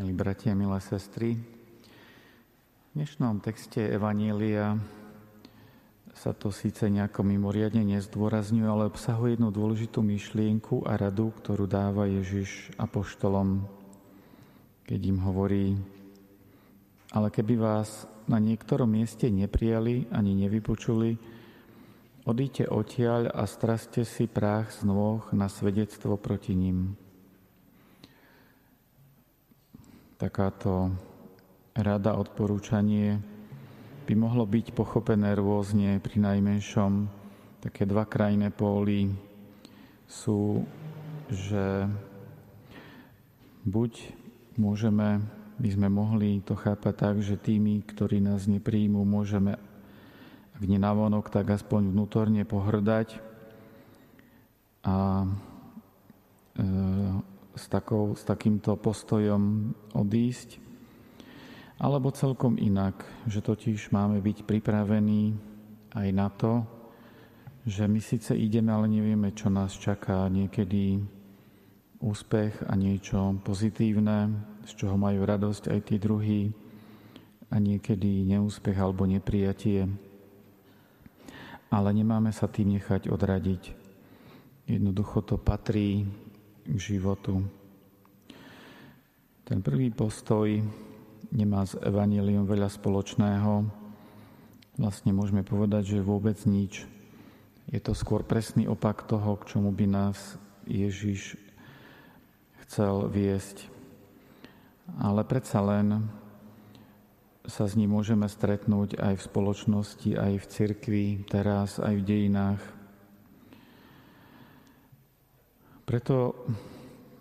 milí bratia, milé sestry. V dnešnom texte Evanielia sa to síce nejako mimoriadne nezdôrazňuje, ale obsahuje jednu dôležitú myšlienku a radu, ktorú dáva Ježiš apoštolom, keď im hovorí, ale keby vás na niektorom mieste neprijali ani nevypočuli, odíte odtiaľ a straste si prách z nôh na svedectvo proti ním. Takáto rada, odporúčanie by mohlo byť pochopené rôzne. Pri najmenšom také dva krajné póly sú, že buď môžeme, by sme mohli to chápať tak, že tými, ktorí nás nepríjmú, môžeme, ak nie navonok, tak aspoň vnútorne pohrdať a takou, s takýmto postojom odísť, alebo celkom inak, že totiž máme byť pripravení aj na to, že my síce ideme, ale nevieme, čo nás čaká. Niekedy úspech a niečo pozitívne, z čoho majú radosť aj tí druhí, a niekedy neúspech alebo neprijatie. Ale nemáme sa tým nechať odradiť. Jednoducho to patrí k životu. Ten prvý postoj nemá s evaníliom veľa spoločného. Vlastne môžeme povedať, že vôbec nič. Je to skôr presný opak toho, k čomu by nás Ježiš chcel viesť. Ale predsa len sa s ním môžeme stretnúť aj v spoločnosti, aj v cirkvi, teraz, aj v dejinách. Preto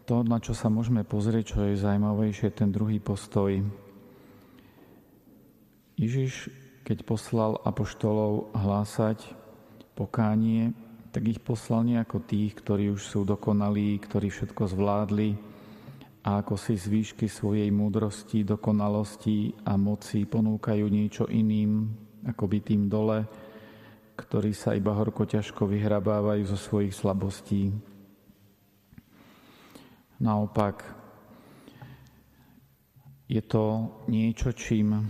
to, na čo sa môžeme pozrieť, čo je zaujímavejšie, ten druhý postoj. Ježiš, keď poslal apoštolov hlásať pokánie, tak ich poslal nie ako tých, ktorí už sú dokonalí, ktorí všetko zvládli a ako si z výšky svojej múdrosti, dokonalosti a moci ponúkajú niečo iným, ako by tým dole, ktorí sa iba horko ťažko vyhrabávajú zo svojich slabostí. Naopak, je to niečo, čím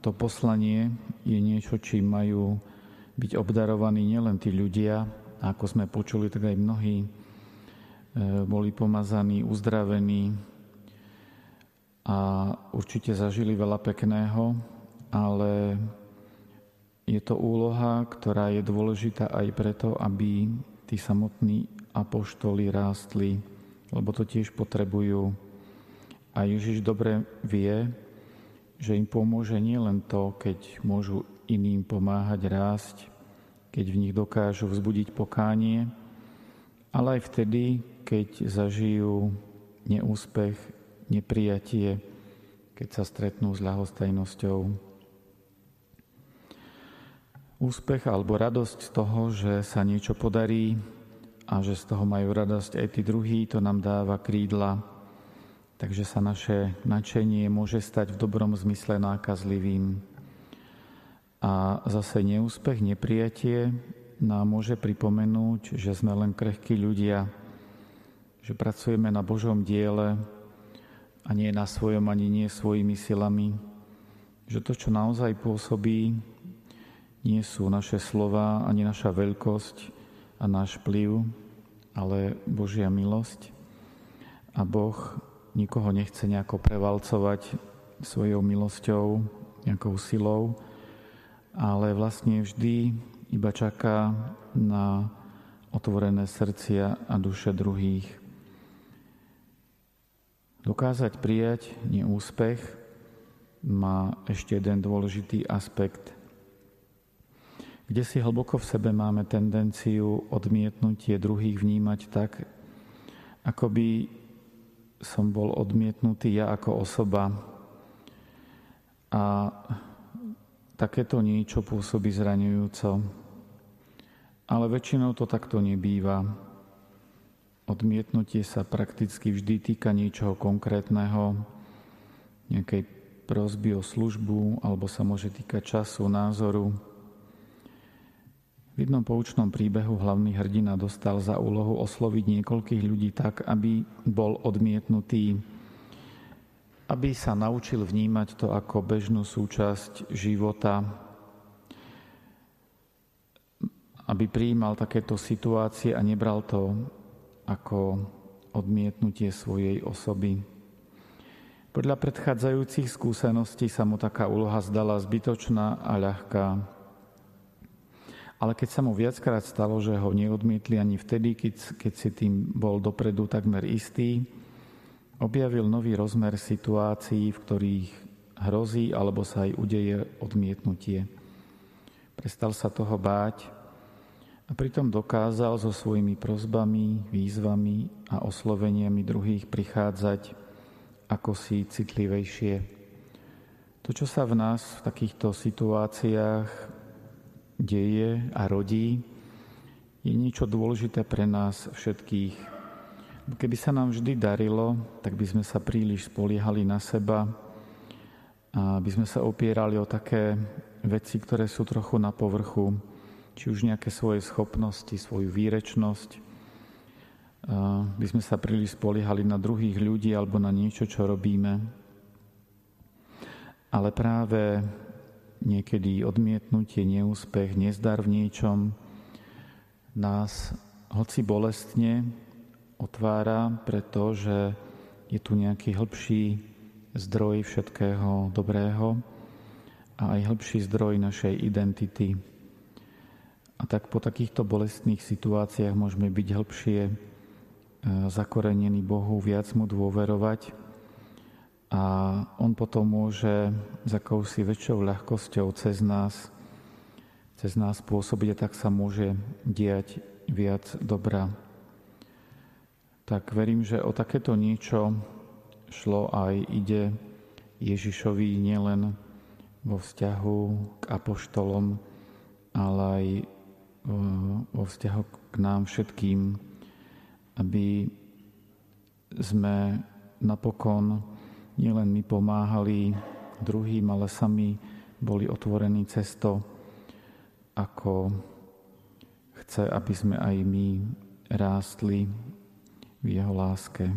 to poslanie je niečo, čím majú byť obdarovaní nielen tí ľudia, ako sme počuli, tak aj mnohí e, boli pomazaní, uzdravení a určite zažili veľa pekného, ale je to úloha, ktorá je dôležitá aj preto, aby tí samotní apoštoli rástli lebo to tiež potrebujú. A Ježiš dobre vie, že im pomôže nielen to, keď môžu iným pomáhať rásť, keď v nich dokážu vzbudiť pokánie, ale aj vtedy, keď zažijú neúspech, neprijatie, keď sa stretnú s ľahostajnosťou. Úspech alebo radosť z toho, že sa niečo podarí, a že z toho majú radosť aj tí druhí, to nám dáva krídla, takže sa naše nadšenie môže stať v dobrom zmysle nákazlivým. A zase neúspech, neprijatie nám môže pripomenúť, že sme len krehkí ľudia, že pracujeme na Božom diele a nie na svojom ani nie svojimi silami, že to, čo naozaj pôsobí, nie sú naše slova ani naša veľkosť, a náš vplyv, ale Božia milosť. A Boh nikoho nechce nejako prevalcovať svojou milosťou, nejakou silou, ale vlastne vždy iba čaká na otvorené srdcia a duše druhých. Dokázať prijať neúspech má ešte jeden dôležitý aspekt – kde si hlboko v sebe máme tendenciu odmietnutie druhých vnímať tak, ako by som bol odmietnutý ja ako osoba. A takéto niečo pôsobí zraňujúco. Ale väčšinou to takto nebýva. Odmietnutie sa prakticky vždy týka niečoho konkrétneho, nejakej prosby o službu, alebo sa môže týkať času, názoru, v jednom poučnom príbehu hlavný hrdina dostal za úlohu osloviť niekoľkých ľudí tak, aby bol odmietnutý aby sa naučil vnímať to ako bežnú súčasť života, aby prijímal takéto situácie a nebral to ako odmietnutie svojej osoby. Podľa predchádzajúcich skúseností sa mu taká úloha zdala zbytočná a ľahká. Ale keď sa mu viackrát stalo, že ho neodmietli ani vtedy, keď, keď si tým bol dopredu takmer istý, objavil nový rozmer situácií, v ktorých hrozí alebo sa aj udeje odmietnutie. Prestal sa toho báť a pritom dokázal so svojimi prozbami, výzvami a osloveniami druhých prichádzať ako si citlivejšie. To, čo sa v nás v takýchto situáciách deje a rodí, je niečo dôležité pre nás všetkých. Keby sa nám vždy darilo, tak by sme sa príliš spoliehali na seba a by sme sa opierali o také veci, ktoré sú trochu na povrchu, či už nejaké svoje schopnosti, svoju výrečnosť, by sme sa príliš spoliehali na druhých ľudí alebo na niečo, čo robíme. Ale práve niekedy odmietnutie, neúspech, nezdar v niečom nás hoci bolestne otvára, pretože je tu nejaký hĺbší zdroj všetkého dobrého a aj hĺbší zdroj našej identity. A tak po takýchto bolestných situáciách môžeme byť hĺbšie E, zakorenený Bohu, viac mu dôverovať a on potom môže s akousi väčšou ľahkosťou cez nás, cez nás pôsobiť a tak sa môže diať viac dobra. Tak verím, že o takéto niečo šlo aj ide Ježišovi nielen vo vzťahu k apoštolom, ale aj e, vo vzťahu k nám všetkým, aby sme napokon nielen my pomáhali druhým, ale sami boli otvorení cesto, ako chce, aby sme aj my rástli v jeho láske.